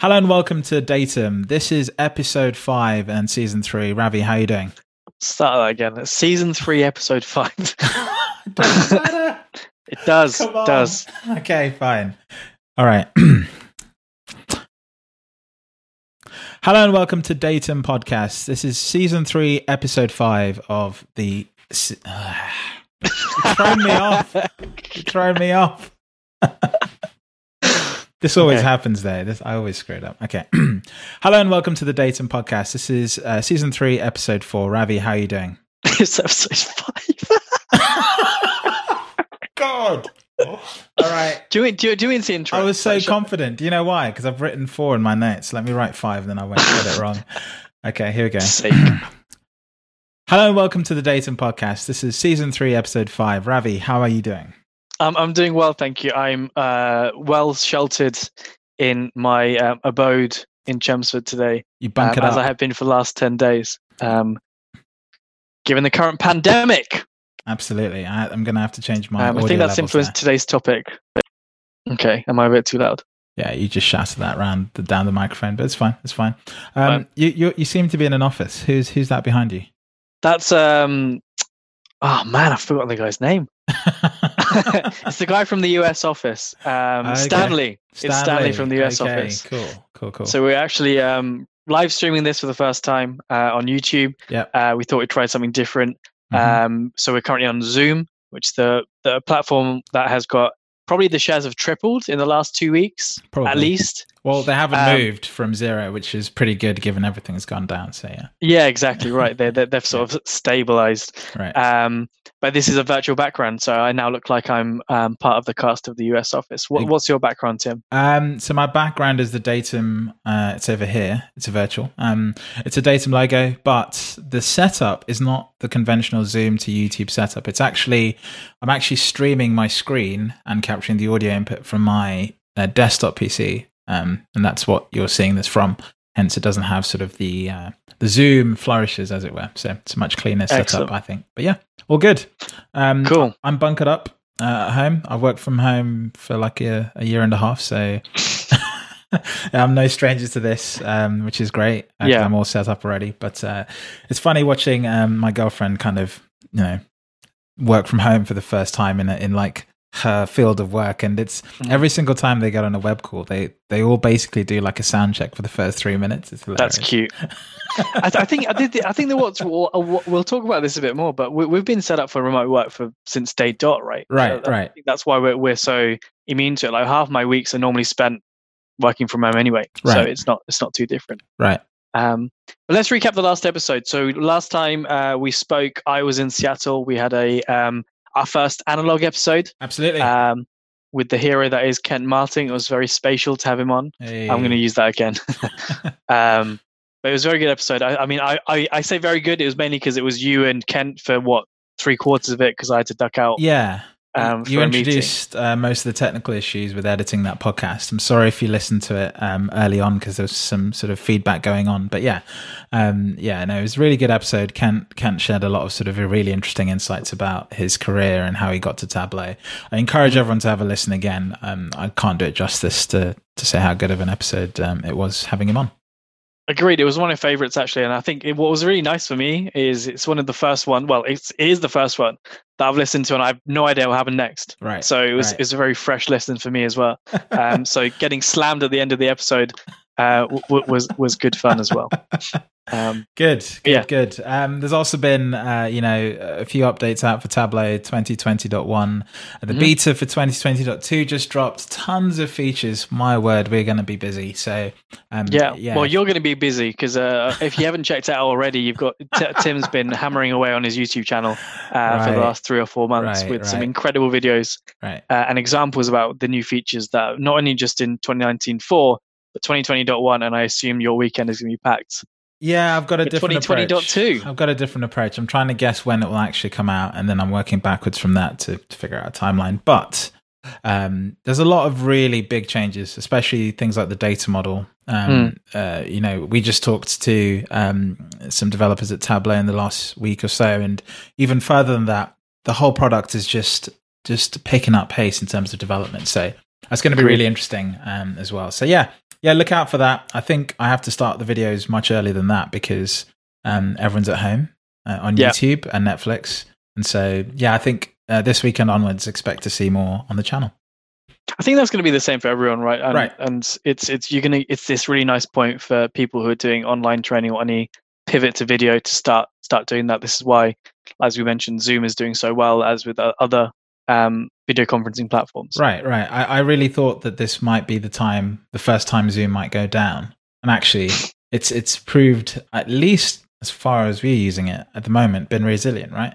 Hello and welcome to Datum. This is episode five and season three. Ravi, how are you doing? Start that again. It's season three, episode five. Doesn't it does. Come on. Does. Okay, fine. All right. Hello and welcome to Datum Podcast. This is season three, episode five of the. se- You're throwing me off. You're throwing me off. this always Okay. happens there. This I always screw it up. Okay. Hello and welcome to the Datum Podcast. This is uh, season three, episode four. Ravi, how are you doing? it's episode five. God. All right. do you do you, do you the intro? I was so sh- confident. Do you know why? Because I've written four in my notes. Let me write five, and then I won't get it wrong. Okay, here we go. Hello and welcome to the Datum Podcast. This is season three, episode five. Ravi, how are you doing? Um, I'm doing well, thank you. I'm uh, well sheltered in my um, abode in Chelmsford today, You um, bunk it as I have been for the last ten days. Um, given the current pandemic, Absolutely. I, I'm going to have to change my. um, I think that's influenced today's topic. Okay, am I a bit too loud? Yeah, you just shouted that round the, down the microphone, but it's fine. It's fine. Um, You, you you seem to be in an office. Who's who's that behind you? That's um. Oh man, I've forgotten the guy's name. it's the guy from the US office, um, Okay. Stanley. It's Stanley from the US okay, office. Cool, cool, cool. So we're actually um, live streaming this for the first time uh, on YouTube. Yep. Uh, we thought we'd try something different. Mhm. Um, so we're currently on Zoom, which is the the platform that has got probably the shares have tripled in the last two weeks Probably. at least. Well, they haven't Um, moved from zero, which is pretty good given everything's gone down. So yeah, Yeah, exactly right. They they they've sort of stabilized. right. Um, but this is a virtual background, so I now look like I'm um, part of the cast of the US office. What, what's your background, Tim? Um, so my background is the datum. Uh, it's over here. It's a virtual. Um, it's a datum logo, but the setup is not the conventional Zoom to YouTube setup. It's actually I'm actually streaming my screen and capturing the audio input from my uh, desktop PC, um, and that's what you're seeing this from. Hence, it doesn't have sort of the uh, the Zoom flourishes, as it were. So it's a much cleaner setup, Excellent. I think. But yeah, all good. Um, Cool. I'm bunkered up uh, at home. I've worked from home for like a, a year and a half, so I'm no stranger to this, um, which is great. Uh, Yeah. I'm all set up already. But uh, it's funny watching um, my girlfriend kind of, you know, work from home for the first time in a, in like her field of work, and it's Mhm. every single time they get on a web call, they they all basically do like a sound check for the first three minutes. It's hilarious. That's cute. I, th- I think I did. I think the what's we'll, we'll talk about this a bit more, but we, we've been set up for remote work for since day dot, right? Right, I right. that's why we're we're so immune to it. Like half my weeks are normally spent working from home anyway, so it's not it's not too different. Right. Um, but let's recap the last episode. So last time uh, we spoke, I was in Seattle. We had a um, our first analog episode Absolutely. um, with the hero that is Kent Martin. It was very spatial to have him on. I'm going to use that again. um, but it was a very good episode. I, I mean, I, I, I say very good. It was mainly because it was you and Kent for what three quarters of it because I had to duck out. yeah. Um, you a meeting. introduced uh, most of the technical issues with editing that podcast. I'm sorry if you listened to it um, early on because there was some sort of feedback going on. But yeah, um, yeah, no, it was a really good episode. Kent, Kent shared a lot of sort of really interesting insights about his career and how he got to Tableau. I encourage everyone to have a listen again. Um, I can't do it justice to to say how good of an episode um, it was having him on. Agreed. It was one of my favorites actually, and I think it, what was really nice for me is it's one of the first one. Well, it's it is the first one that I've listened to, and I have no idea what happened next. Right. So it was right. it was a very fresh listen for me as well. Um, so getting slammed at the end of the episode uh, w- was was good fun as well. Um, Good, good, Yeah. good. Um, there's also been, uh, you know, a few updates out for Tableau 2020.1. Uh, The Mhm. beta for 2020.2 just dropped. Tons of features. My word, we're going to be busy. So, um, yeah. yeah. Well, you're going to be busy because uh, if you haven't checked out already, you've got T- Tim's been hammering away on his YouTube channel uh, for the last three or four months Right, with some incredible videos right. uh, and examples about the new features that not only just in 2019.4 but 2020.1, and I assume your weekend is going to be packed. Yeah, I've got a different approach. 2020.2. I've got a different approach. I'm trying to guess when it will actually come out, and then I'm working backwards from that to, to figure out a timeline. But um, there's a lot of really big changes, especially things like the data model. Um, uh, you know, we just talked to um, some developers at Tableau in the last week or so, and even further than that, the whole product is just just picking up pace in terms of development. So that's going to be really interesting um, as well. So yeah, yeah, look out for that. I think I have to start the videos much earlier than that because um, everyone's at home uh, on yeah. YouTube and Netflix, and so yeah, I think uh, this weekend onwards, expect to see more on the channel. I think that's going to be the same for everyone, right? And, right. And it's it's you're gonna it's this really nice point for people who are doing online training or any pivot to video to start start doing that. This is why, as we mentioned, Zoom is doing so well as with other um, video conferencing platforms. Right, right. I, I really thought that this might be the time, the first time Zoom might go down, and actually, it's it's proved at least as far as we're using it at the moment, been resilient, right?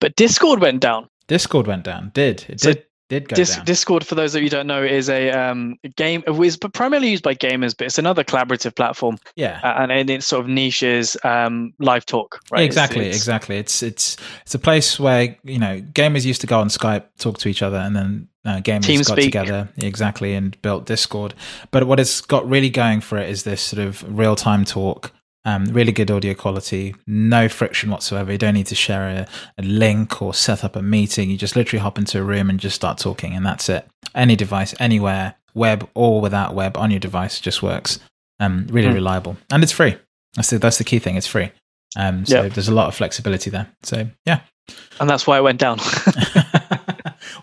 But Discord went down. Discord went down. Did it so did did go Dis- down. Discord, for those of you don't know, is a um, game. It was primarily used by gamers, but it's another collaborative platform. Yeah, uh, and, and it sort of niches um, live talk. Right? Exactly, it's, it's, exactly. It's it's it's a place where you know gamers used to go on Skype, talk to each other, and then uh, gamers got together exactly and built Discord. But what it's got really going for it is this sort of real time talk um, really good audio quality, no friction whatsoever. You don't need to share a, a, link or set up a meeting. You just literally hop into a room and just start talking, and that's it. Any device, anywhere, web or without web on your device just works. Um, really mm. reliable, and it's free. That's the, that's the key thing. It's free. Um, so yep. there's a lot of flexibility there. So yeah, and that's why it went down.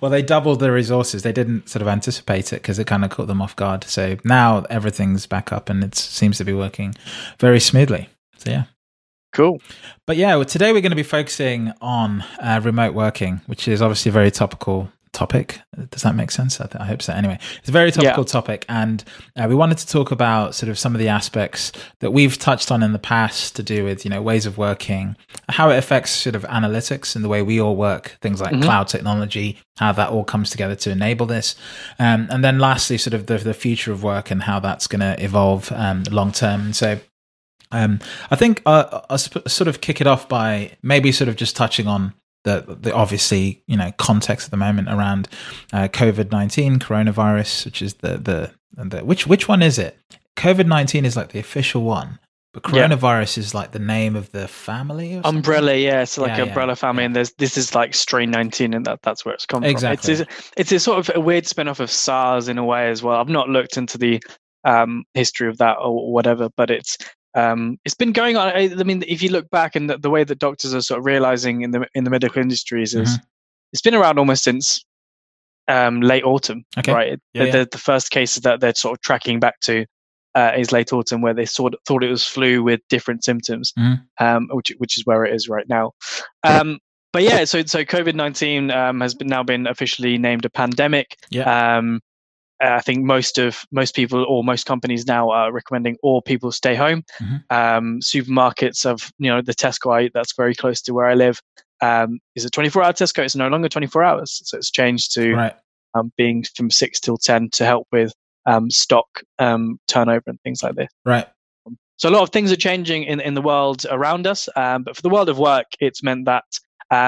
well, they doubled the resources. They didn't sort of anticipate it because it kind of caught them off guard. So now everything's back up and it seems to be working very smoothly. So yeah. Cool. But yeah, well, today we're going to be focusing on uh, remote working, which is obviously very topical topic. Does that make sense? I, th- I hope so. Anyway, it's a very topical yeah. topic, and uh, we wanted to talk about sort of some of the aspects that we've touched on in the past to do with you know ways of working, how it affects sort of analytics and the way we all work, things like mm-hmm. cloud technology, how that all comes together to enable this, um, and then lastly, sort of the, the future of work and how that's going to evolve um, long term. So. Um, I think uh, I'll sp- sort of kick it off by maybe sort of just touching on the, the obviously you know context at the moment around uh, COVID nineteen coronavirus, which is the, the the which which one is it? COVID nineteen is like the official one, but coronavirus yeah. is like the name of the family. umbrella, yeah, it's like yeah, umbrella yeah, family, and there's this is like strain nineteen, and that that's where it's come exactly. from. It's, it's a sort of a weird spin off of SARS in a way as well. I've not looked into the um, history of that or whatever, but it's um, it's been going on. I, I, mean, if you look back and the, the, way that doctors are sort of realizing in the in the medical industries is mm-hmm. it's been around almost since um, late autumn, okay. right? Yeah, the, yeah. The, the, first cases that they're sort of tracking back to uh, is late autumn, where they sort of thought it was flu with different symptoms, mm-hmm. um, which which is where it is right now. Um, but yeah, so so COVID nineteen um, has been, now been officially named a pandemic. Yeah. Um, I think most of most people or most companies now are recommending all people stay home. Mm-hmm. Um, supermarkets of you know the Tesco I, that's very close to where I live um, is a 24 hour Tesco. It's no longer 24 hours, so it's changed to right. um, being from six till 10 to help with um, stock um, turnover and things like this. Right. So a lot of things are changing in in the world around us, um, but for the world of work, it's meant that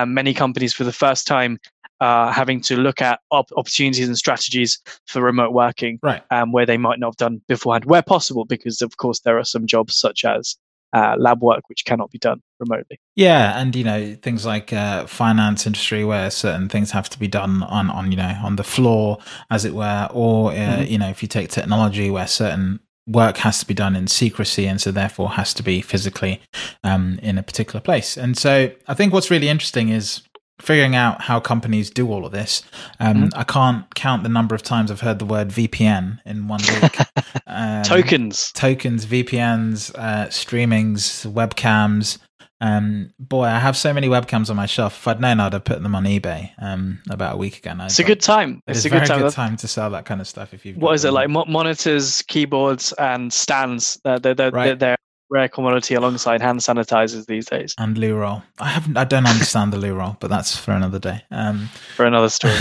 many companies, for the first time, uh, having to look at op- opportunities and strategies for remote working, right? Um, where they might not have done beforehand, where possible, because of course there are some jobs such as uh, lab work which cannot be done remotely. Yeah, and you know things like uh, finance industry where certain things have to be done on on you know on the floor, as it were, or uh, mm-hmm. you know if you take technology where certain work has to be done in secrecy and so therefore has to be physically um, in a particular place. And so I think what's really interesting is figuring out how companies do all of this. Um, mm-hmm. I can't count the number of times I've heard the word VPN in one week. um, tokens, tokens, VPNs, uh, streamings, webcams. Um, boy, I have so many webcams on my shelf. If I'd known, I'd have put them on eBay um, about a week ago. Now. It's a good time. It's, it's a good time. good time to sell that kind of stuff. If you what is it like? Mo- monitors, keyboards, and stands. They're, they're, right. they're rare commodity alongside hand sanitizers these days. And loo roll. I haven't. I don't understand the loo roll, but that's for another day. Um, for another story.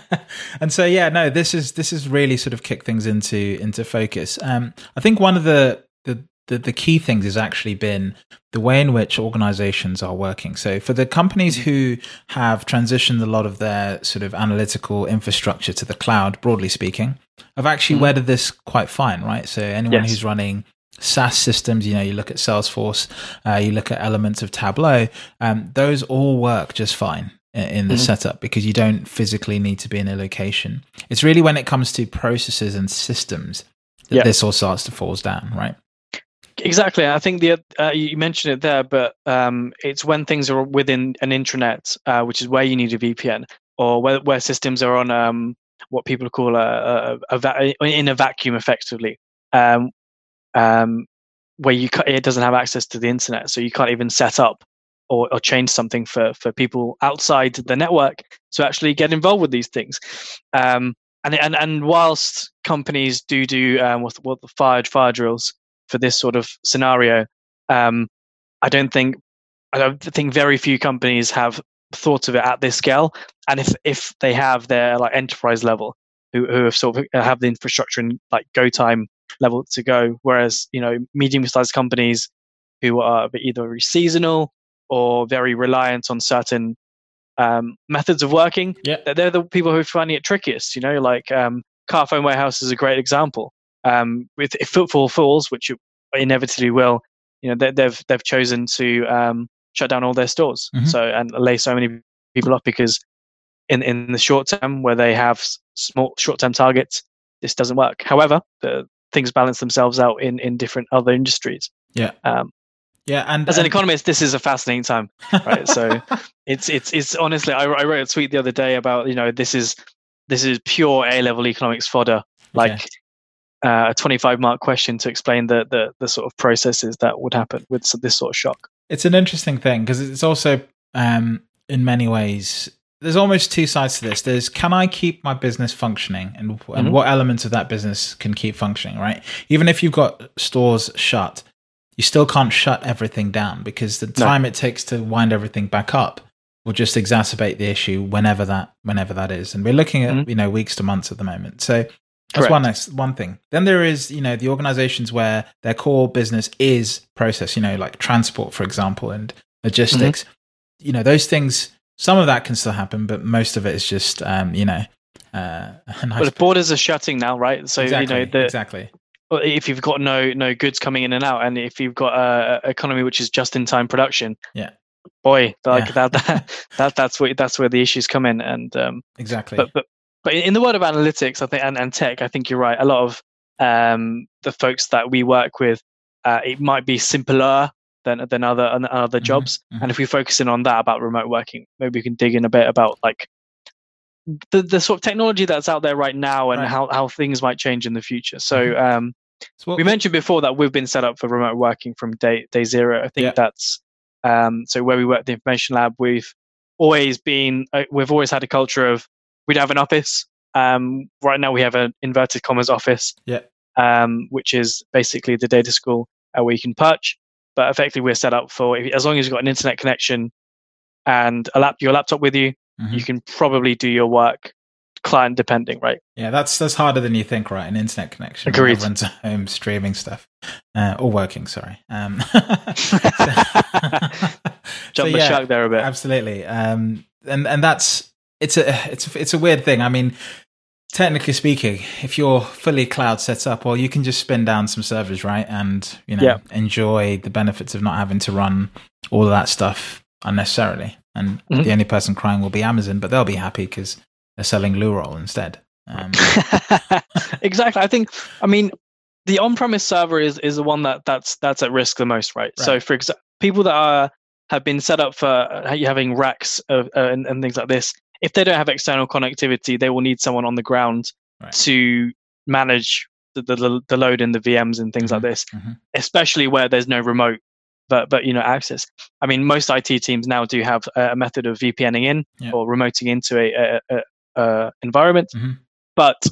and so yeah, no, this is this is really sort of kick things into into focus. Um, I think one of the, the the the key things has actually been the way in which organizations are working. So for the companies who have transitioned a lot of their sort of analytical infrastructure to the cloud, broadly speaking, I've actually mm. weathered this quite fine, right? So anyone yes. who's running SaaS systems, you know, you look at Salesforce, uh, you look at elements of Tableau, um, those all work just fine. in the mm-hmm. setup because you don't physically need to be in a location. It's really when it comes to processes and systems that this all starts to falls down, right? Exactly. I think the uh, you mentioned it there, but um, it's when things are within an intranet, uh, which is where you need a VPN, or where, where systems are on um, what people call a, a, a va- in a vacuum, effectively, um, um where you it doesn't have access to the internet, so you can't even set up or, or change something for for people outside the network to actually get involved with these things. Um, and and and whilst companies do do um, what what the fire fire drills for this sort of scenario. Um, I don't think I don't think very few companies have thought of it at this scale, and if if they have, they're like enterprise level who who have sort of have the infrastructure and like go time level to go. Whereas you know medium sized companies who are either very seasonal or very reliant on certain um, methods of working, yeah. they're the people who are finding it trickiest. You know, like um, Carphone Warehouse is a great example um, with if footfall falls, which it inevitably will, you know, they, they've they've chosen to um, shut down all their stores, mm-hmm. so and lay so many people off because in in the short term where they have small short term targets, this doesn't work. However, the things balance themselves out in in different other industries. Yeah. Um, yeah, and as an economist, this is a fascinating time, right? so it's it's it's honestly, I, I wrote a tweet the other day about you know this is this is pure A level economics fodder. Like okay uh, a 25 mark question to explain the, the, the sort of processes that would happen with this sort of shock. It's an interesting thing because it's also um, in many ways there's almost two sides to this. There's can I keep my business functioning and, and mm-hmm. what elements of that business can keep functioning, right? Even if you've got stores shut, you still can't shut everything down because the time no. it takes to wind everything back up will just exacerbate the issue whenever that whenever that is. And we're looking at, mm-hmm. you know, weeks to months at the moment. So that's one one thing. Then there is, you know, the organizations where their core business is process, you know, like transport, for example, and logistics. Mm-hmm. You know, those things. Some of that can still happen, but most of it is just, um, you know, uh, nice but borders are shutting now, right? So exactly, you know, the, exactly. If you've got no no goods coming in and out, and if you've got a, a economy which is just in time production, yeah, boy, like yeah. that, that that that's where that's where the issues come in, and um, exactly. But but but in the world of analytics, I think and, and tech, I think you're right. A lot of um, the folks that we work with, uh, it might be simpler than than other than other mm-hmm, jobs. Mm-hmm. And if we focus in on that about remote working, maybe we can dig in a bit about like the the sort of technology that's out there right now and right. how how things might change in the future. So. Mm-hmm. Um, so what, we mentioned before that we've been set up for remote working from day day zero. I think yeah. that's um, so where we work at the information lab. We've always been uh, we've always had a culture of we'd have an office. Um, right now, we have an inverted commas office, yeah. um, which is basically the data school uh, where you can perch. But effectively, we're set up for as long as you've got an internet connection and a lap, your laptop with you, mm-hmm. you can probably do your work client depending, right? Yeah, that's that's harder than you think, right? An internet connection. Agreed. Everyone's home streaming stuff uh, or working. Sorry. Um, Jump so, the shark there a bit. Absolutely. Um, and and that's it's a it's a, it's a weird thing. I mean, technically speaking, if you're fully cloud set up, well, you can just spin down some servers, right, and you know yeah. enjoy the benefits of not having to run all of that stuff unnecessarily. And mm-hmm. the only person crying will be Amazon, but they'll be happy because they're selling loo roll instead. Um, exactly. I think. I mean, the on-premise server is is the one that that's that's at risk the most, right? right. So, for example, people that are have been set up for uh, having racks of, uh, and, and things like this if they don't have external connectivity, they will need someone on the ground right. to manage the, the, the load in the VMs and things mm-hmm. like this, mm-hmm. especially where there's no remote but but you know access. I mean, most IT teams now do have a method of VPNing in yeah. or remoting into a, a, a, a environment, mm-hmm. but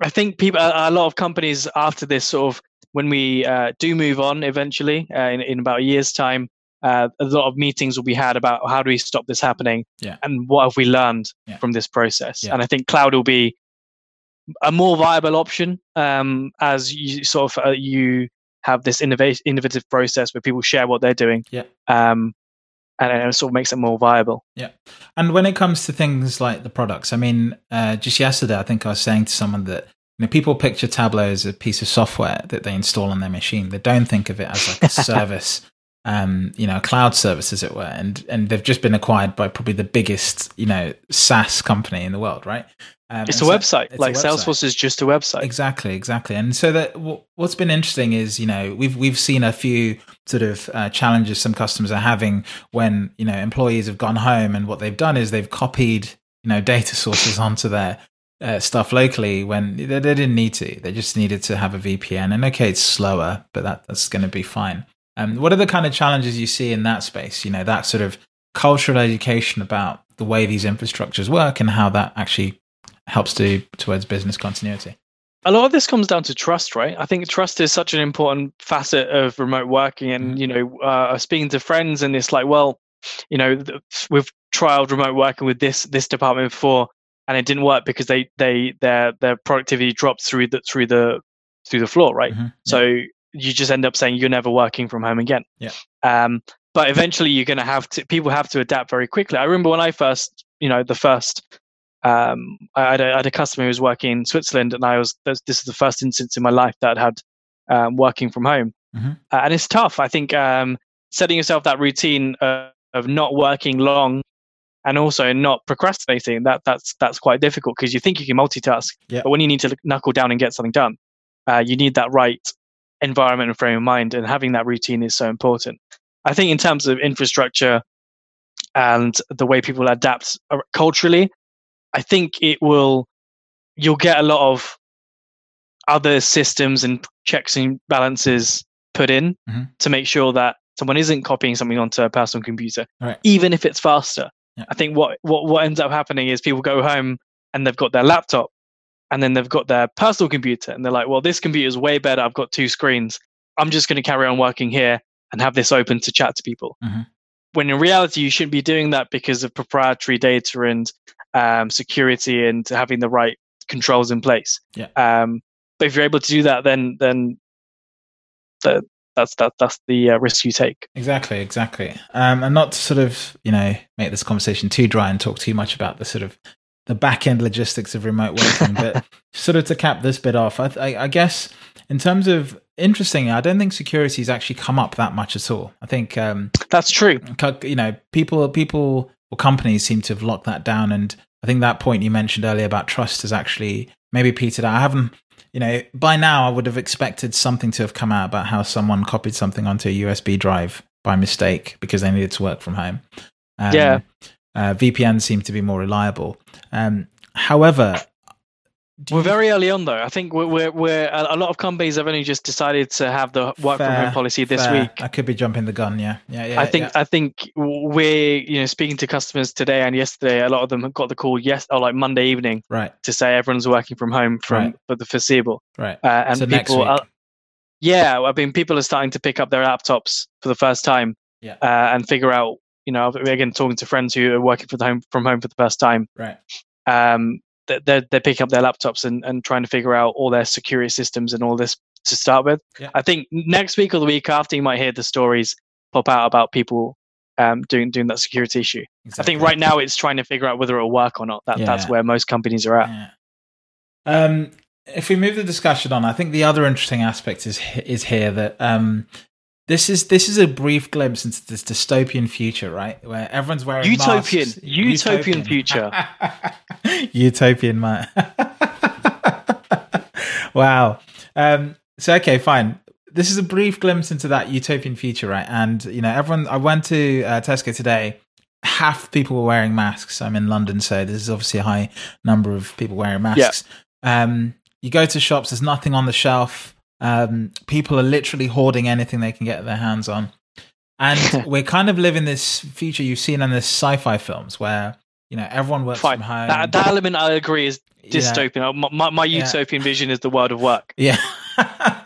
I think people a, lot of companies after this sort of when we uh, do move on eventually uh, in, in about a year's time uh, a lot of meetings will be had about how do we stop this happening yeah. and what have we learned yeah. from this process. Yeah. And I think cloud will be a more viable option um, as you sort of uh, you have this innovative innovative process where people share what they're doing. Yeah. Um, and it sort of makes it more viable. Yeah. And when it comes to things like the products, I mean, uh, just yesterday, I think I was saying to someone that you know, people picture Tableau as a piece of software that they install on their machine. They don't think of it as like a service um, you know, cloud service, as it were, and and they've just been acquired by probably the biggest, you know, SaaS company in the world, right? Um, it's a so website. It's like a website. Salesforce is just a website. Exactly, exactly. And so that w- what's been interesting is, you know, we've we've seen a few sort of uh, challenges some customers are having when you know employees have gone home, and what they've done is they've copied you know data sources onto their uh, stuff locally when they, they, didn't need to. They just needed to have a VPN. And okay, it's slower, but that, that's going to be fine. Um, what are the kind of challenges you see in that space? You know, that sort of cultural education about the way these infrastructures work and how that actually helps to towards business continuity. A lot of this comes down to trust, right? I think trust is such an important facet of remote working. And mm-hmm. you know, uh, speaking to friends, and it's like, well, you know, we've trialed remote working with this this department before, and it didn't work because they they their their productivity dropped through the through the through the floor, right? Mm-hmm. So you just end up saying you're never working from home again. Yeah. Um, but eventually you're going to have to, people have to adapt very quickly. I remember when I first, you know, the first, um, I, had a, I had a customer who was working in Switzerland and I was, this is the first instance in my life that I'd had um, working from home. Mm-hmm. Uh, and it's tough. I think um, setting yourself that routine uh, of not working long and also not procrastinating that that's that's quite difficult because you think you can multitask yeah. but when you need to knuckle down and get something done uh, you need that right environment and frame of mind and having that routine is so important i think in terms of infrastructure and the way people adapt culturally i think it will you'll get a lot of other systems and checks and balances put in mm-hmm. to make sure that someone isn't copying something onto a personal computer right. even if it's faster yeah. i think what, what what ends up happening is people go home and they've got their laptop and then they've got their personal computer and they're like, well, this computer is way better. I've got two screens. I'm just going to carry on working here and have this open to chat to people. Mm-hmm. When in reality, you shouldn't be doing that because of proprietary data and um, security and having the right controls in place. Yeah. Um, but if you're able to do that, then then the, that's that that's the uh, risk you take. Exactly, exactly. Um, and not to sort of you know make this conversation too dry and talk too much about the sort of the back end logistics of remote working. but sort of to cap this bit off, I, I, I, guess in terms of interesting, I don't think security has actually come up that much at all. I think um, that's true. You know, people, people or companies seem to have locked that down, and I think that point you mentioned earlier about trust has actually maybe petered out. I haven't. You know, by now I would have expected something to have come out about how someone copied something onto a USB drive by mistake because they needed to work from home. Um, yeah. Uh, VPNs seem to be more reliable. Um, however, we're very early on though. I think we're, we're, we're a lot of companies have only just decided to have the work fair, from home policy this fair. week. I could be jumping the gun. Yeah, yeah, yeah. I think yeah. I think we're you know speaking to customers today and yesterday. A lot of them have got the call yes or like Monday evening, right, to say everyone's working from home from right. for the foreseeable, right. Uh, and so people, are, yeah, I mean people are starting to pick up their laptops for the first time, yeah, uh, and figure out you know, again, talking to friends who are working from home from home for the first time, right? Um, they're they're picking up their laptops and, and trying to figure out all their security systems and all this to start with. Yeah. I think next week or the week after, you might hear the stories pop out about people um, doing doing that security issue. Exactly. I think right now it's trying to figure out whether it'll work or not. That yeah. that's where most companies are at. Yeah. Um, if we move the discussion on, I think the other interesting aspect is is here that um, this is this is a brief glimpse into this dystopian future, right? Where everyone's wearing utopian, masks. utopian, utopian future, utopian man. wow. Um, so okay, fine. This is a brief glimpse into that utopian future, right? And you know, everyone. I went to uh, Tesco today. Half people were wearing masks. I'm in London, so there's obviously a high number of people wearing masks. Yeah. Um, you go to shops. There's nothing on the shelf um, people are literally hoarding anything they can get their hands on. And we're kind of living this future you've seen in the sci-fi films where you know everyone works Fine. from home. That, that, element I agree is dystopian. Yeah. My, my, my, utopian yeah. vision is the world of work. Yeah.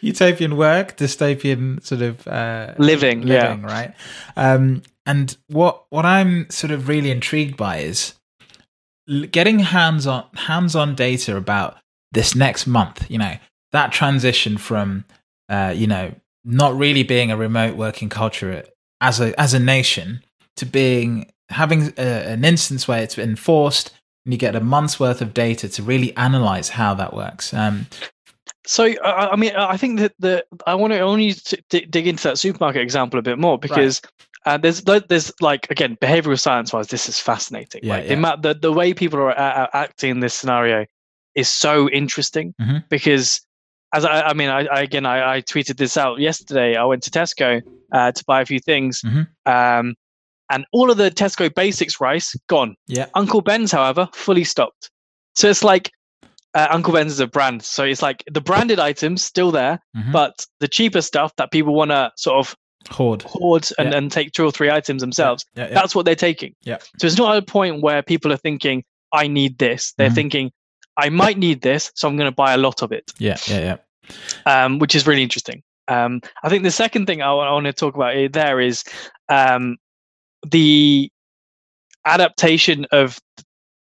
utopian work, dystopian sort of uh, living, living, yeah. right? Um, and what what I'm sort of really intrigued by is getting hands on hands on data about this next month. You know, that transition from uh, you know not really being a remote working culture as a as a nation to being having a, an instance where it's enforced and you get a month's worth of data to really analyze how that works. Um, So I mean, I think that the I want to only dig into that supermarket example a bit more because right. uh, there's there's like again behavioral science wise, this is fascinating. Yeah, right? yeah. The, the the way people are acting in this scenario is so interesting mm-hmm. because as I, I mean, I, I again, I, I, tweeted this out yesterday. I went to Tesco uh, to buy a few things, mm-hmm. um, and all of the Tesco basics rice gone. Yeah. Uncle Ben's, however, fully stocked. So it's like uh, Uncle Ben's is a brand, so it's like the branded items still there, mm-hmm. but the cheaper stuff that people want to sort of hoard, hoard, and, yeah. and take two or three items themselves. Yeah. Yeah, that's what they're taking. Yeah. So it's not at a point where people are thinking, "I need this." They're mm-hmm. thinking, I might need this, so I'm going to buy a lot of it. Yeah, yeah, yeah. Um, which is really interesting. Um, I think the second thing I, I want to talk about there is um, the adaptation of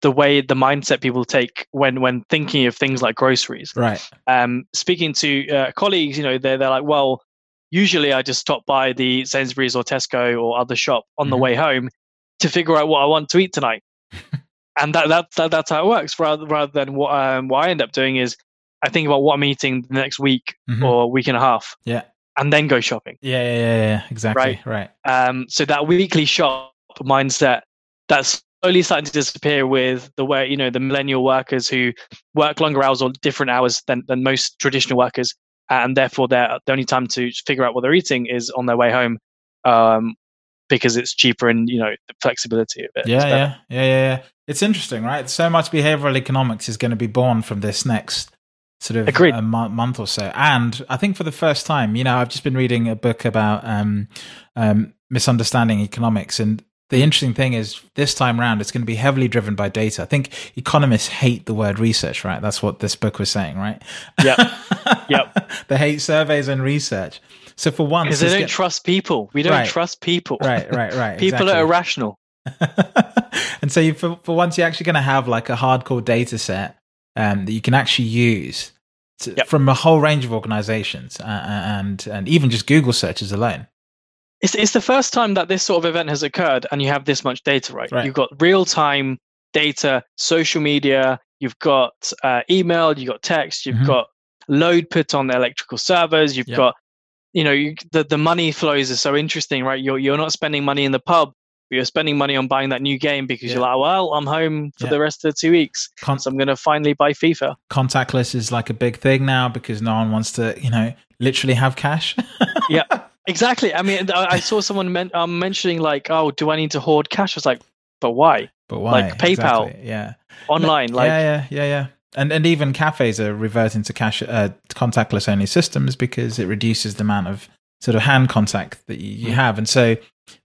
the way the mindset people take when when thinking of things like groceries. Right. Um, speaking to uh, colleagues, you know, they're they're like, well, usually I just stop by the Sainsbury's or Tesco or other shop on mm-hmm. the way home to figure out what I want to eat tonight. and that, that, that that's how it works. Rather rather than what um, what I end up doing is I think about what I'm eating the next week mm-hmm. or week and a half. Yeah. And then go shopping. Yeah, yeah, yeah, yeah. exactly. Right. Right. Um, so that weekly shop mindset that's slowly starting to disappear with the way you know the millennial workers who work longer hours or different hours than, than most traditional workers and therefore their the only time to figure out what they're eating is on their way home um, because it's cheaper and you know the flexibility of it. Yeah, yeah, yeah, yeah, It's interesting, right? So much behavioral economics is going to be born from this next sort of Agreed. a month or so. And I think for the first time, you know, I've just been reading a book about um, um, misunderstanding economics, and the interesting thing is this time around it's going to be heavily driven by data. I think economists hate the word research, right? That's what this book was saying, right? Yeah. yep. they hate surveys and research. So for once, because they don't get... trust people. We don't right. trust people. Right, right, right. people exactly. are irrational. and so you, for for once, you're actually going to have like a hardcore data set um, that you can actually use to, yep. from a whole range of organizations uh, and and even just Google searches alone. It's it's the first time that this sort of event has occurred, and you have this much data, right? right. You've got real time data, social media, you've got uh, email, you've got text, you've mm-hmm. got load put on the electrical servers, you've yep. got you know you, the the money flows are so interesting, right? You're you're not spending money in the pub, but you're spending money on buying that new game because yeah. you're like, well, I'm home for yeah. the rest of the two weeks, Con- so I'm going to finally buy FIFA. Contactless is like a big thing now because no one wants to, you know, literally have cash. yeah, exactly. I mean, I saw someone men- um, mentioning like, oh, do I need to hoard cash? I was like, but why? But why? Like PayPal, exactly. yeah, online, like yeah, yeah, yeah, yeah and and even cafes are reverting to cash uh, contactless only systems because it reduces the amount of sort of hand contact that you, you mm. have, and so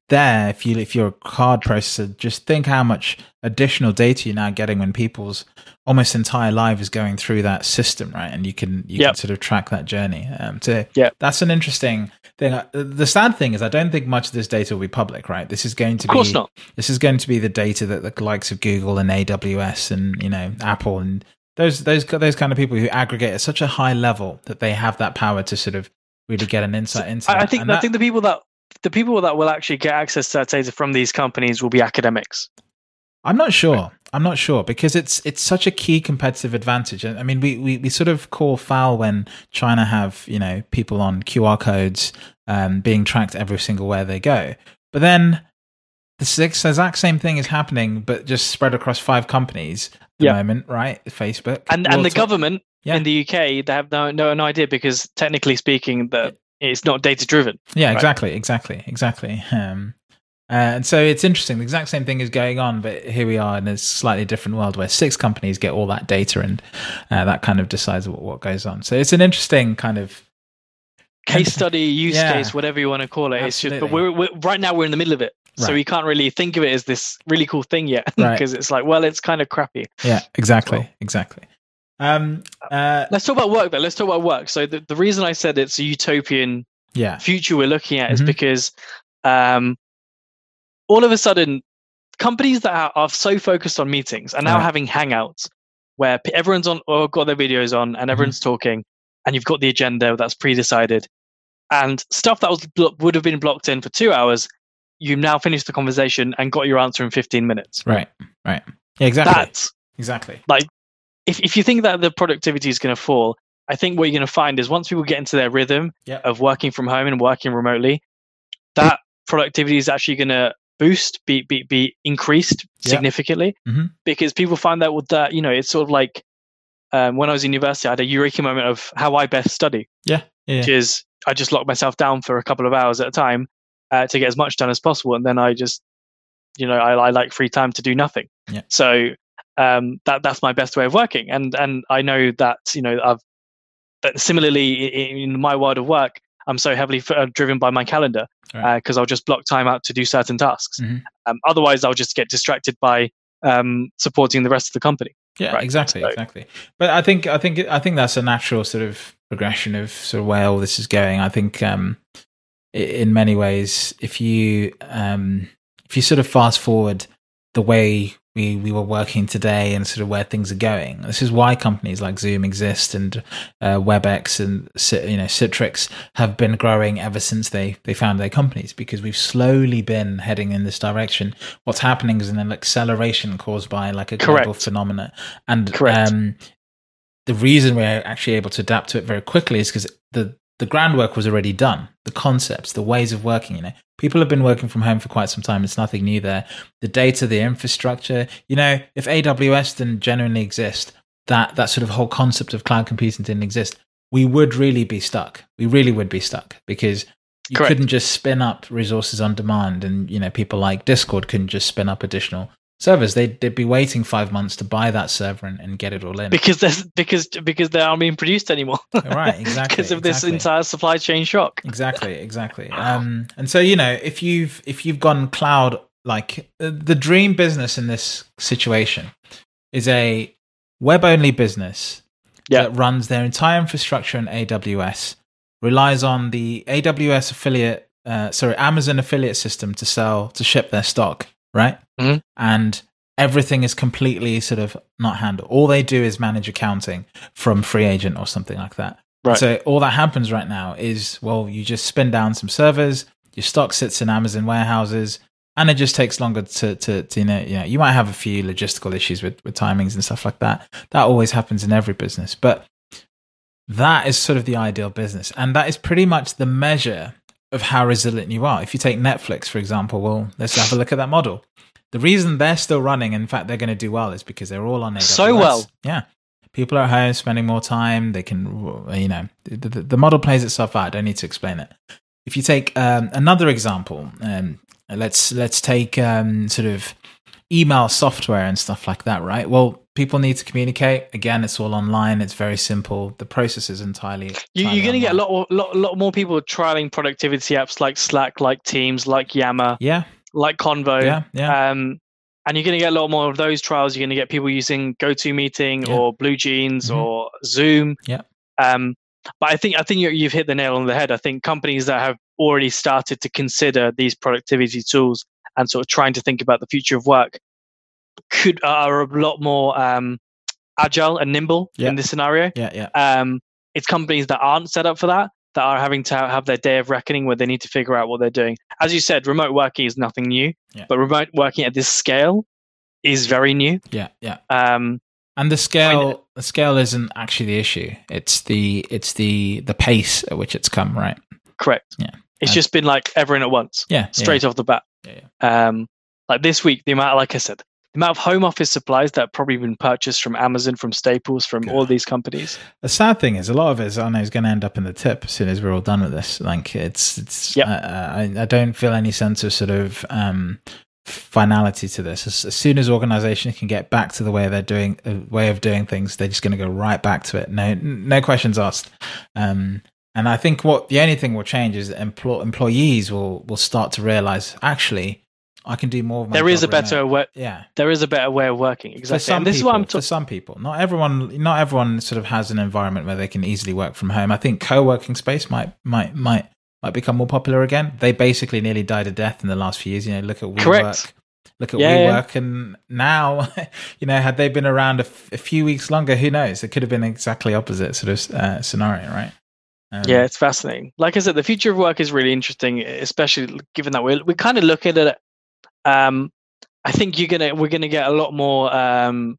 there, if you if you're a card processor, just think how much additional data you're now getting when people's almost entire life is going through that system, right? And you can you yep. can sort of track that journey. Um, so yeah, that's an interesting thing. Uh, the sad thing is, I don't think much of this data will be public, right? This is going to of course not. This is going to be the data that the likes of Google and AWS and you know Apple and those those those kind of people who aggregate at such a high level that they have that power to sort of really get an insight into. I, I think I think the people that the people that will actually get access to that data from these companies will be academics. I'm not sure. I'm not sure because it's it's such a key competitive advantage. I mean, we, we, we sort of call foul when China have you know people on QR codes um, being tracked every single where they go, but then the exact same thing is happening, but just spread across five companies at the yep. moment, right? Facebook and and the government yeah. in the UK they have no, no no idea because technically speaking, that it's not data driven. Yeah, right? exactly, exactly, exactly. Um, uh, and so it's interesting. The exact same thing is going on, but here we are in a slightly different world where six companies get all that data and uh, that kind of decides what, what goes on. So it's an interesting kind of case study, use yeah, case, whatever you want to call it. Absolutely. It's just, but we're, we're, right now we're in the middle of it. Right. So we can't really think of it as this really cool thing yet because right. it's like, well, it's kind of crappy. Yeah, exactly, exactly. Um, uh, Let's talk about work though. Let's talk about work. So the, the reason I said it's a utopian yeah. future we're looking at mm-hmm. is because um, all of a sudden companies that are, are so focused on meetings are now right. having hangouts where everyone's on or got their videos on and mm-hmm. everyone's mm-hmm. talking and you've got the agenda that's pre-decided and stuff that was would have been blocked in for two hours you now finished the conversation and got your answer in 15 minutes. Right. Right. Yeah, exactly. That's exactly like if, if you think that the productivity is going to fall, I think what you're going to find is once people get into their rhythm yep. of working from home and working remotely, that productivity is actually going to boost, be be be increased Yeah. significantly Mhm. because people find that with that, you know, it's sort of like um, when I was in university, I had a eureka moment of how I best study, Yeah. Yeah. which is I just locked myself down for a couple of hours at a time uh, to get as much done as possible, and then I just, you know, I, I like free time to do nothing. Yeah. So um, that that's my best way of working, and and I know that you know I've that similarly i- in my world of work, I'm so heavily f- uh, driven by my calendar Right. because I'll just block time out to do certain tasks. Mhm. Um, otherwise, I'll just get distracted by um, supporting the rest of the company. Yeah, Right, exactly, so- exactly. But I think I think I think that's a natural sort of progression of sort of where all this is going. I think um, in many ways, if you um, if you sort of fast forward the way we we were working today and sort of where things are going, this is why companies like Zoom exist and uh, WebEx and you know Citrix have been growing ever since they they founded their companies because we've slowly been heading in this direction what's happening is an acceleration caused by like a global Correct. phenomena and Correct. um the reason we're actually able to adapt to it very quickly is because the the groundwork was already done the concepts the ways of working you know. People have been working from home for quite some time it's nothing new there. The data the infrastructure you know if aws didn't genuinely exist that that sort of whole concept of cloud computing didn't exist we would really be stuck. We really would be stuck because you Correct. couldn't just spin up resources on demand and you know people like discord couldn't just spin up additional servers they'd, they'd be waiting five months to buy that server and, and get it all in because there's because because they aren't being produced anymore. right exactly because of this entire supply chain shock. exactly exactly um and so you know if you've if you've gone cloud like uh, the dream business in this situation is a web only business Yeah. that runs their entire infrastructure in aws relies on the aws affiliate uh, sorry amazon affiliate system to sell to ship their stock right Mhm. and everything is completely sort of not handled all they do is manage accounting from FreeAgent or something like that Right. so all that happens right now is well, you just spin down some servers, your stock sits in Amazon warehouses, and it just takes longer to to, to you know you know you might have a few logistical issues with with timings and stuff like that. That always happens in every business, but that is sort of the ideal business, and that is pretty much the measure of how resilient you are. If you take Netflix for example, well, let's have a look at that model. The reason they're still running, in fact, they're going to do well, is because they're all on AWS. So well. yeah people are at home spending more time they can you know the, the, the model plays itself out i don't need to explain it if you take um, another example um, let's let's take um, sort of email software and stuff like that right well people need to communicate again it's all online it's very simple the process is entirely, You, entirely you're going to get a lot, lot, lot more people trialing productivity apps like Slack, like Teams, like Yammer, yeah like Convo. yeah yeah Um, and you're going to get a lot more of those trials. You're going to get people using GoToMeeting Yeah. or BlueJeans Mhm. or Zoom. Yeah. Um, but I think I think you you've hit the nail on the head. I think companies that have already started to consider these productivity tools and sort of trying to think about the future of work could are a lot more um, agile and nimble Yeah. in this scenario. yeah yeah Um, it's companies that aren't set up for that that are having to have their day of reckoning where they need to figure out what they're doing. As you said, remote working is nothing new, Yeah. but remote working at this scale is very new. yeah yeah Um, and the scale the scale isn't actually the issue it's the it's the the pace at which it's come right correct. Yeah. It's just been like everyone at once, yeah straight off the bat. Yeah, Um, like this week, the amount, like I said, the amount of home office supplies that have probably been purchased from Amazon, from Staples, from all these companies. The sad thing is, a lot of it is, I know, is going to end up in the tip as soon as we're all done with this. Like, it's, it's. Yep. Uh, I, I don't feel any sense of sort of um, finality to this. As, as soon as organizations can get back to the way they're doing, uh, way of doing things, they're just going to go right back to it. No, no questions asked. Um, and I think what the only thing will change is that empl- employees will will start to realize actually, I can do more. Of my There is a better remote. way. Yeah, There is a better way of working. for Exactly. some And this people, is what I'm for talking. some people, not everyone, not everyone sort of has an environment where they can easily work from home. I think co-working space might might might might become more popular again. They basically nearly died a death in the last few years. You know, look at WeWork. Correct. Look at Yeah, yeah. WeWork, and now, you know, had they been around a, f- a few weeks longer, who knows? It could have been exactly opposite sort of uh, scenario, right? Um, Yeah, it's fascinating. Like I said, the future of work is really interesting, especially given that we're we kind of look at it. Um, I think you're gonna we're gonna get a lot more um,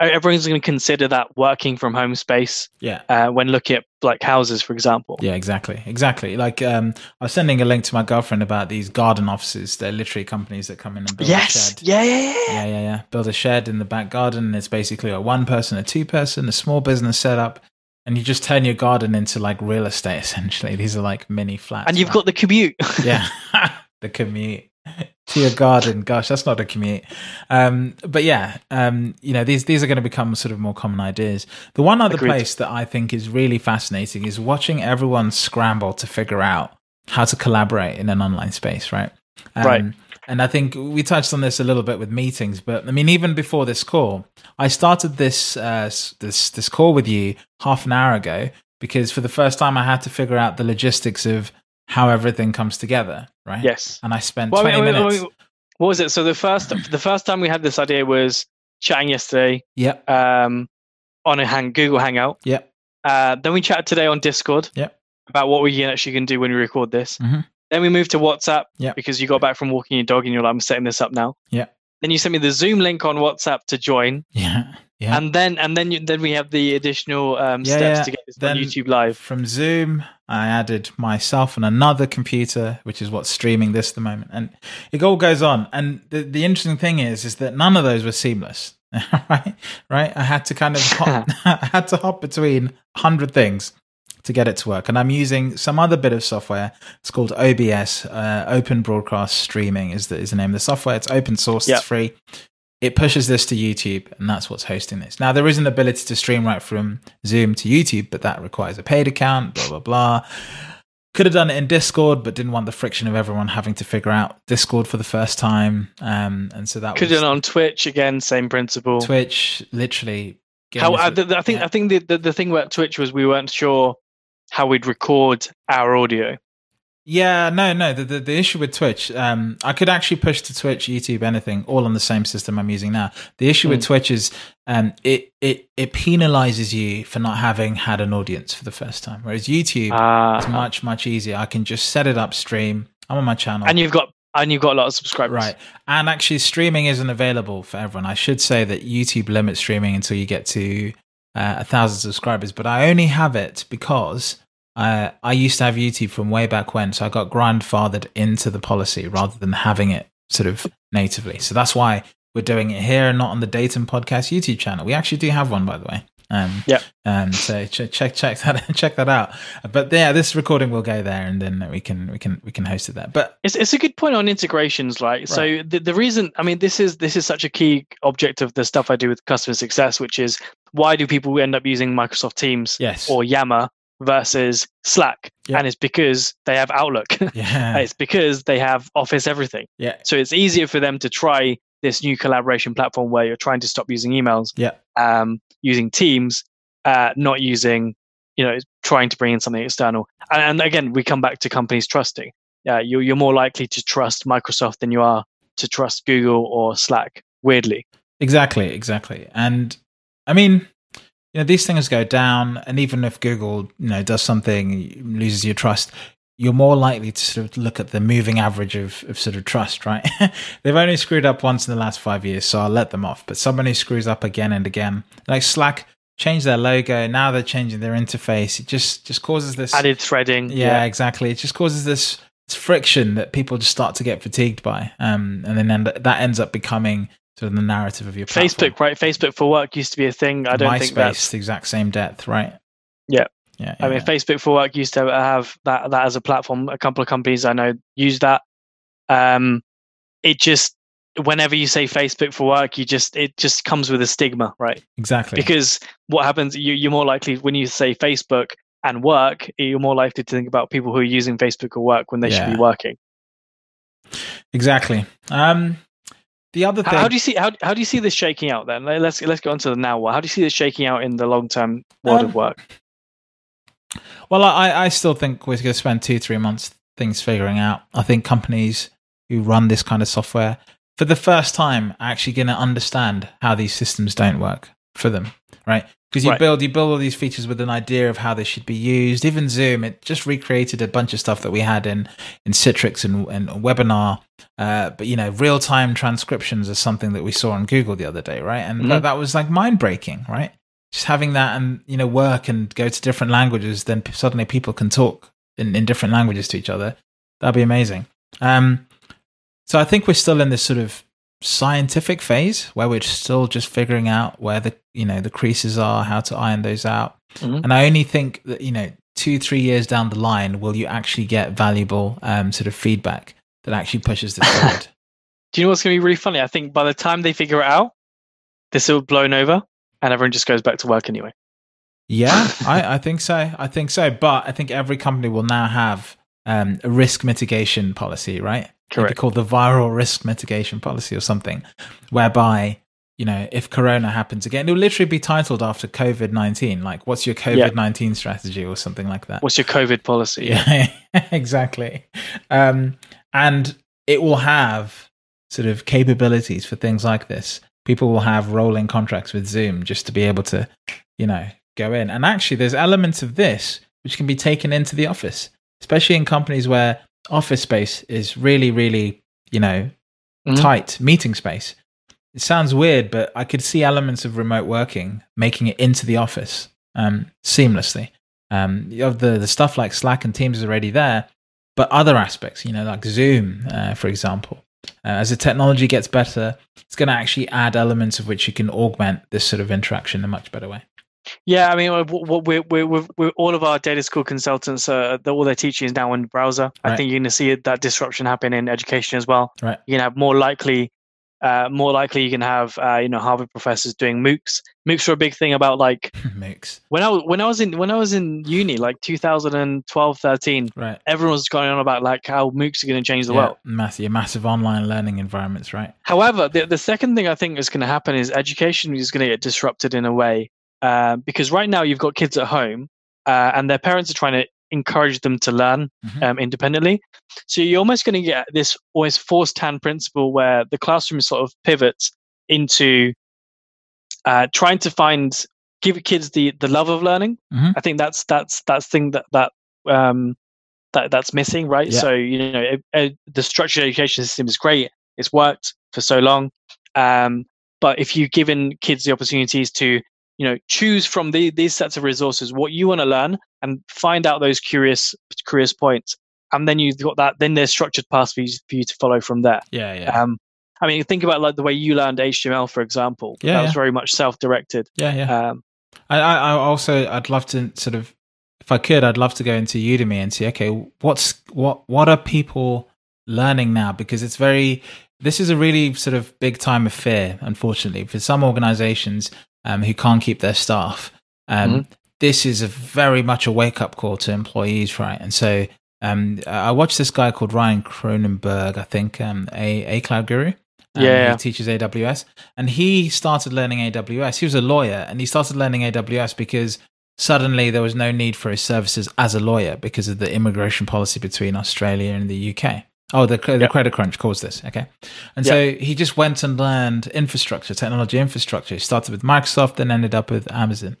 everyone's going to consider that working from home space. Yeah. Uh, when looking at like houses, for example. Yeah, exactly, exactly. Like um, I was sending a link to my girlfriend about these garden offices. They're literally companies that come in and build yes. a shed. Yeah, yeah, yeah, yeah, yeah, yeah. Build a shed in the back garden. And it's basically a one person, a two person, a small business setup. And you just turn your garden into like real estate essentially. These are like mini flats. And you've right? got the commute. yeah, the commute to your garden. Gosh, that's not a commute. Um, but yeah, um, you know, these these are going to become sort of more common ideas. The one other Agreed. place that I think is really fascinating is watching everyone scramble to figure out how to collaborate in an online space, right? Um, right. And I think we touched on this a little bit with meetings, but I mean, even before this call, I started this uh, this this call with you half an hour ago because for the first time I had to figure out the logistics of how everything comes together, right? Yes. And I spent well, 20 wait, wait, minutes. Wait, what was it? So the first the first time we had this idea was chatting yesterday. Yeah. Um, on a hang Google Hangout. Yeah. Uh, then we chatted today on Discord. Yeah. About what we actually can do when we record this. Mm-hmm. Then we moved to WhatsApp. Yep. Because you got back from walking your dog and you're like, I'm setting this up now. Yeah. Then you sent me the Zoom link on WhatsApp to join. Yeah. Yeah. And then and then you, then we have the additional um, yeah, steps yeah. to get this then on YouTube live. From Zoom, I added myself and another computer, which is what's streaming this at the moment, and it all goes on. And the the interesting thing is, is that none of those were seamless. right, right. I had to kind of hop, I had to hop between hundred things to get it to work. And I'm using some other bit of software. It's called OBS, uh, Open Broadcast Streaming is the, is the name of the software. It's open source, yep. it's free it pushes this to YouTube, and that's what's hosting this. Now, there is an ability to stream right from Zoom to YouTube, but that requires a paid account, blah, blah, blah. Could have done it in Discord, but didn't want the friction of everyone having to figure out Discord for the first time. Um, and so that could have done on Twitch again, same principle. Twitch, literally. How I, I think yeah. I think the, the the thing about Twitch was we weren't sure how we'd record our audio. Yeah, no, no. The, the, the issue with Twitch, um, I could actually push to Twitch, YouTube, anything, all on the same system I'm using now. The issue mm. with hmm. Twitch is um, it it it penalizes you for not having had an audience for the first time, whereas YouTube uh, is much much easier. I can just set it up, stream. I'm on my channel, and you've got and you've got a lot of subscribers, right? And actually, streaming isn't available for everyone. I should say that YouTube limits streaming until you get to uh, a thousand subscribers, but I only have it because uh, I used to have YouTube from way back when, so I got grandfathered into the policy rather than having it sort of natively. So that's why we're doing it here and not on the Datum Podcast YouTube channel. We actually do have one, by the way. Um, yeah. Um, so ch- check check that check that out. But yeah, this recording will go there, and then we can we can we can host it there. But it's it's a good point on integrations, right? right. So the the reason I mean this is this is such a key object of the stuff I do with customer success, which is why do people end up using Microsoft Teams yes. or Yammer versus Slack. Yep. And it's because they have Outlook. Yeah. it's because they have Office everything. Yeah. So it's easier for them to try this new collaboration platform where you're trying to stop using emails. Yeah. Um, using Teams, uh, not using, you know, trying to bring in something external. And, and again, we come back to companies trusting. Yeah, uh, you're, you're more likely to trust Microsoft than you are to trust Google or Slack, weirdly. Exactly, exactly. And I mean, you know these things go down and even if google you know does something loses your trust you're more likely to sort of look at the moving average of, of sort of trust right they've only screwed up once in the last five years so i'll let them off but someone who screws up again and again like slack changed their logo now they're changing their interface it just just causes this added threading yeah, yeah. exactly it just causes this friction that people just start to get fatigued by um, and then end, that ends up becoming sort of the narrative of your platform. Facebook, right? Facebook for work used to be a thing. I don't MySpace, think that's the exact same depth, right? Yeah. Yeah, yeah, I mean, yeah. Facebook for work used to have that that as a platform. A couple of companies I know use that. Um, it just whenever you say Facebook for work, you just it just comes with a stigma, right? Exactly. Because what happens, you, you're more likely when you say Facebook and work, you're more likely to think about people who are using Facebook or work when they yeah. should be working. Exactly. Um, the other thing, how, how, do you see how, how do you see this shaking out? Then let's let's go on to the now. How do you see this shaking out in the long term world um, of work? Well, I I still think we're going to spend two three months things figuring out. I think companies who run this kind of software for the first time are actually going to understand how these systems don't work for them. Right? because you right. build you build all these features with an idea of how they should be used. Even Zoom, it just recreated a bunch of stuff that we had in in Citrix and, and webinar. Uh, but you know, real time transcriptions is something that we saw on Google the other day, right? And mm-hmm. that, that was like mind breaking, right? Just having that and you know work and go to different languages, then suddenly people can talk in, in different languages to each other. That'd be amazing. Um, so I think we're still in this sort of scientific phase where we're still just figuring out where the you know the creases are, how to iron those out. Mm-hmm. And I only think that you know two three years down the line will you actually get valuable um, sort of feedback that actually pushes this forward. Do you know what's going to be really funny? I think by the time they figure it out, this will blown over, and everyone just goes back to work anyway. Yeah, I, I think so. I think so. But I think every company will now have um, a risk mitigation policy, right? Correct. Called the viral risk mitigation policy or something, whereby you know if Corona happens again, it will literally be titled after COVID nineteen. Like, what's your COVID nineteen yeah. strategy or something like that? What's your COVID policy? Yeah, exactly. Um, and it will have sort of capabilities for things like this. People will have rolling contracts with Zoom just to be able to, you know, go in. And actually, there's elements of this which can be taken into the office, especially in companies where office space is really, really, you know, mm-hmm. tight meeting space. It sounds weird, but I could see elements of remote working making it into the office um, seamlessly. Um, the the stuff like Slack and Teams is already there, but other aspects, you know, like Zoom, uh, for example, uh, as the technology gets better, it's going to actually add elements of which you can augment this sort of interaction in a much better way. Yeah, I mean, we're, we're, we're, we're, all of our data school consultants, uh, all their teaching is now in browser. Right. I think you're going to see that disruption happen in education as well. Right. You're going to have more likely, uh, more likely you can have, uh, you know, Harvard professors doing MOOCs. MOOCs are a big thing about like MOOCs. When I when I was in when I was in uni, like 2012, 13, right. everyone was going on about like how MOOCs are going to change the yeah, world. Massive, massive online learning environments, right? However, the the second thing I think is going to happen is education is going to get disrupted in a way uh, because right now you've got kids at home uh, and their parents are trying to encourage them to learn mm-hmm. um, independently. So you're almost going to get this always forced hand principle where the classroom sort of pivots into uh, trying to find give kids the the love of learning. Mm-hmm. I think that's that's that's thing that that um, that that's missing, right? Yeah. So you know it, it, the structured education system is great; it's worked for so long. Um, but if you've given kids the opportunities to you know choose from the, these sets of resources what you want to learn and find out those curious curious points. And then you've got that then there's structured paths for you, for you to follow from there. Yeah yeah. Um, i mean think about like the way you learned html for example. Yeah that yeah. was very much self-directed. Yeah yeah. Um, I, I also i'd love to sort of if i could i'd love to go into udemy and see okay what's what what are people learning now? Because it's very this is a really sort of big time of fear unfortunately for some organizations um, who can't keep their staff. Um, mm-hmm. This is a very much a wake up call to employees, right? And so um, I watched this guy called Ryan Kroonenberg, I think, um, a, a cloud guru. Um, yeah, he teaches AWS, and he started learning AWS. He was a lawyer, and he started learning AWS because suddenly there was no need for his services as a lawyer because of the immigration policy between Australia and the UK. Oh, the the yep. credit crunch caused this. Okay, and yep. so he just went and learned infrastructure, technology infrastructure. He started with Microsoft, then ended up with Amazon.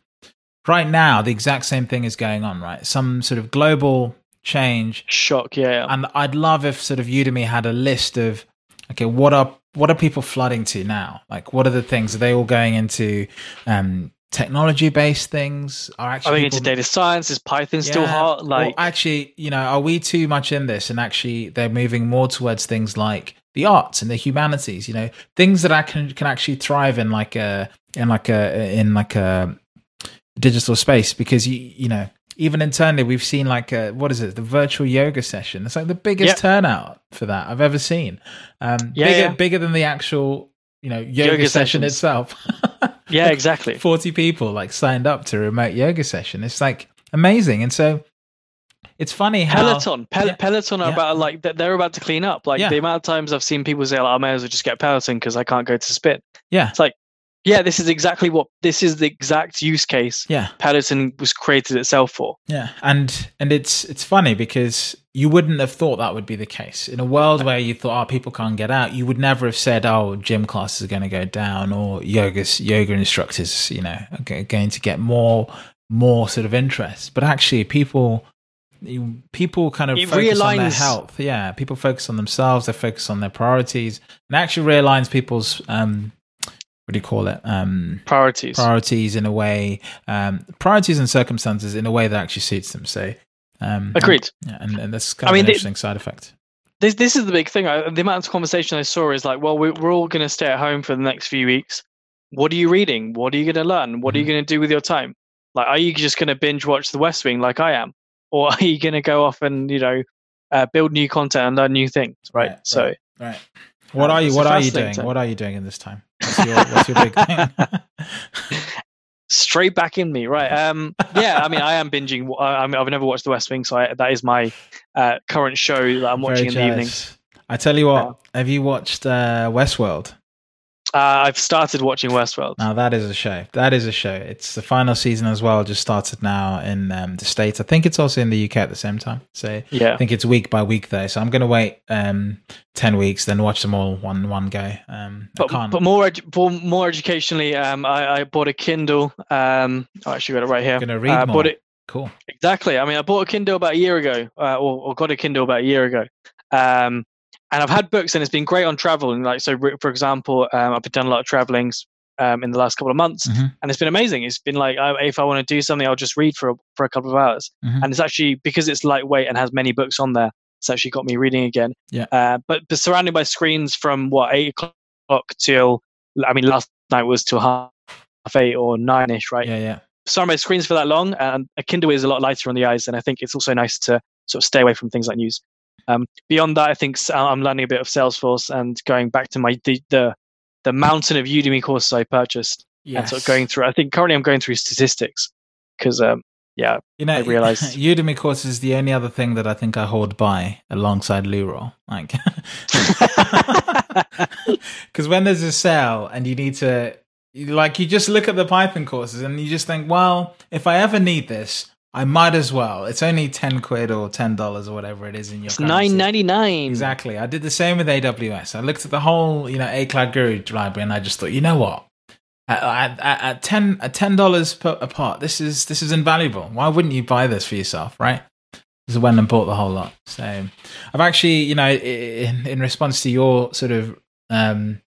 Right now, the exact same thing is going on. Right, some sort of global change, shock. Yeah, and I'd love if sort of Udemy had a list of okay, what are what are people flooding to now? Like, what are the things? Are they all going into um, technology based things are actually are we into data science is python yeah, still hot like well, actually you know are we too much in this and actually they're moving more towards things like the arts and the humanities you know things that I can can actually thrive in like a in like a in like a digital space? Because you you know even internally we've seen like a, what is it the virtual yoga session. It's like the biggest yep. turnout for that i've ever seen. Um yeah, bigger yeah. bigger than the actual you know yoga, yoga session sessions. itself yeah, exactly. 40 people like signed up to a remote yoga session. It's like amazing. And so it's funny how Peloton, Pel- yeah, Peloton are yeah. about like they're about to clean up. Like yeah. the amount of times I've seen people say, like, oh, "I may as well just get Peloton because I can't go to spin." Yeah, it's like yeah, this is exactly what this is the exact use case. Yeah, Peloton was created itself for. Yeah, and and it's it's funny because you wouldn't have thought that would be the case in a world where you thought, oh, people can't get out. You would never have said, oh, gym classes are going to go down or yoga yoga instructors, you know, are going to get more more sort of interest. But actually, people people kind of it focus realigns. on their health. Yeah, people focus on themselves. They focus on their priorities, and actually realigns people's um, what do you call it? Um, priorities. Priorities in a way, um, priorities and circumstances in a way that actually suits them. So, um, agreed. And, yeah, and, and that's kind I of mean, an interesting side effect. This this is the big thing. I, the amount of conversation I saw is like, well, we're, we're all going to stay at home for the next few weeks. What are you reading? What are you going to learn? What mm-hmm. are you mm-hmm. going to do with your time? Like, are you just going to binge watch The West Wing like I am, or are you going to go off and you know uh, build new content and learn new things? Right. right so, right. right. What um, are you? What are you doing? What are you doing in this time? What's your, what's your big thing? Straight back in me, right? Um, yeah, I mean, I am binging. I, have never watched The West Wing, so I, that is my uh, current show that I'm watching in the evenings. I tell you what, have you watched uh, Westworld? Uh, I've started watching Westworld. Now that is a show. That is a show. It's the final season as well. Just started now in um, the states. I think it's also in the UK at the same time. So yeah, I think it's week by week though. So I'm going to wait um, ten weeks, then watch them all one one go. Um, but, but more edu- more educationally, um, I, I, bought a Kindle. Um, I actually got it right here. Going to read uh, more. It. Cool. Exactly. I mean, I bought a Kindle about a year ago, uh, or, or, got a Kindle about a year ago. And I've had books, and it's been great on travel. And like so, for example, um, I've done a lot of traveling um, in the last couple of months, mm-hmm. and it's been amazing. It's been like I, if I want to do something, I'll just read for a, for a couple of hours, mm-hmm. and it's actually because it's lightweight and has many books on there. It's actually got me reading again. Yeah. Uh, but but surrounded by screens from what eight o'clock till I mean last night was till half eight or nine ish, right? Yeah, yeah. Surrounded by screens for that long, and a Kindle is a lot lighter on the eyes, and I think it's also nice to sort of stay away from things like news. Um, beyond that, I think I'm learning a bit of Salesforce and going back to my the the, the mountain of Udemy courses I purchased yes. and sort of going through. I think currently I'm going through statistics because um, yeah, you know, I realized Udemy course is the only other thing that I think I hold by alongside Looral. Like, because when there's a sale and you need to, like, you just look at the Python courses and you just think, well, if I ever need this, I might as well. It's only ten quid or ten dollars or whatever it is in your. It's nine ninety nine. Exactly. I did the same with AWS. I looked at the whole, you know, A Cloud Guru library, and I just thought, you know what? At, at, at ten at ten dollars a part, this is this is invaluable. Why wouldn't you buy this for yourself, right? Just went and bought the whole lot. So I've actually, you know, in, in response to your sort of um,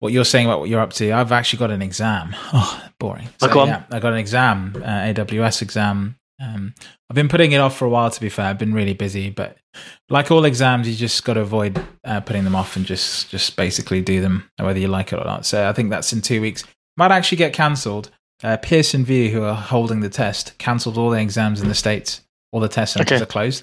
what you're saying about what you're up to, I've actually got an exam. Oh, boring. So, yeah, I got an exam, uh, AWS exam um, I've been putting it off for a while. To be fair, I've been really busy, but like all exams, you just got to avoid uh, putting them off and just just basically do them, whether you like it or not. So I think that's in two weeks. Might actually get cancelled. Uh, Pearson VUE, who are holding the test, cancelled all the exams in the states. All the test centers okay. are closed.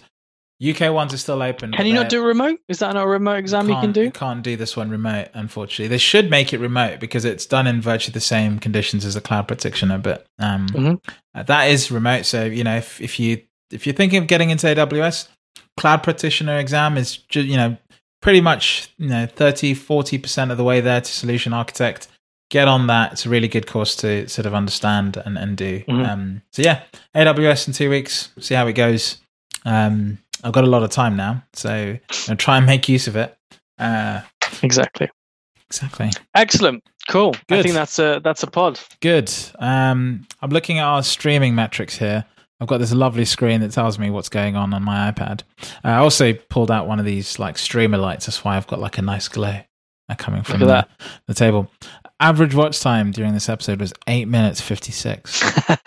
UK ones are still open. Can you not do remote? Is that not a remote exam you, can do? You can't do this one remote, unfortunately. They should make it remote because it's done in virtually the same conditions as a cloud practitioner, but um, mm-hmm. Uh, that is remote. So you know, if if you if you're thinking of getting into AWS, cloud practitioner exam is just, you know pretty much you know 30 40 percent of the way there to solution architect. Get on that. It's a really good course to sort of understand and and do. Mm-hmm. Um, so yeah, AWS in two weeks. See how it goes. Um, I've got a lot of time now, so I'll try and make use of it. Uh, exactly. Exactly. Excellent. Cool. Good. I think that's a that's a pod. Good. Um, I'm looking at our streaming metrics here. I've got this lovely screen that tells me what's going on on my iPad. Uh, I also pulled out one of these like streamer lights. That's why I've got like a nice glow uh, coming from the, the, table. Average watch time during this episode was eight minutes fifty six.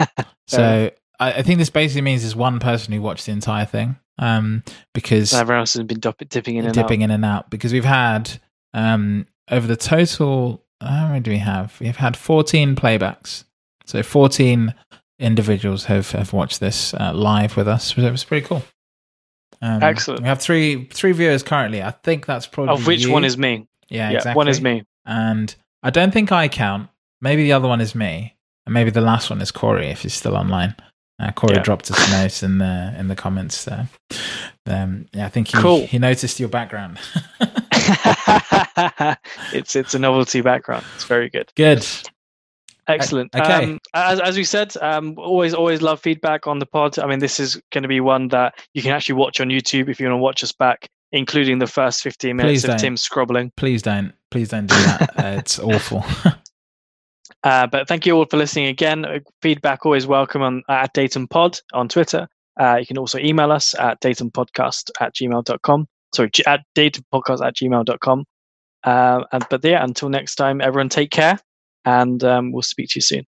so I, I, think this basically means there's one person who watched the entire thing um, because everyone else has been dipping in and dipping out. in and out because we've had um, over the total. How many do we have? We've had 14 playbacks, so 14 individuals have, have watched this uh, live with us. It was pretty cool. Um, Excellent. We have three three viewers currently. I think that's probably of which you. one is me. Yeah, yeah, exactly. One is me, and I don't think I count. Maybe the other one is me, and maybe the last one is Corey if he's still online. Uh, Corey yeah. dropped us a note in the in the comments there. Um, yeah, I think he cool. he noticed your background. it's it's a novelty background. It's very good. Good. Excellent. Okay. Um, as, as we said, um, always always love feedback on the pod. I mean, this is going to be one that you can actually watch on YouTube if you want to watch us back, including the first 15 minutes of Tim scrobbling. Please don't. Please don't do that. uh, it's awful. uh, but thank you all for listening again. Uh, feedback always welcome on at Datum Pod on Twitter. Uh, you can also email us at datumpodcast at gmail.com. Sorry, at datumpodcast at gmail.com. Uh, and, but yeah, until next time, everyone take care and um, we'll speak to you soon.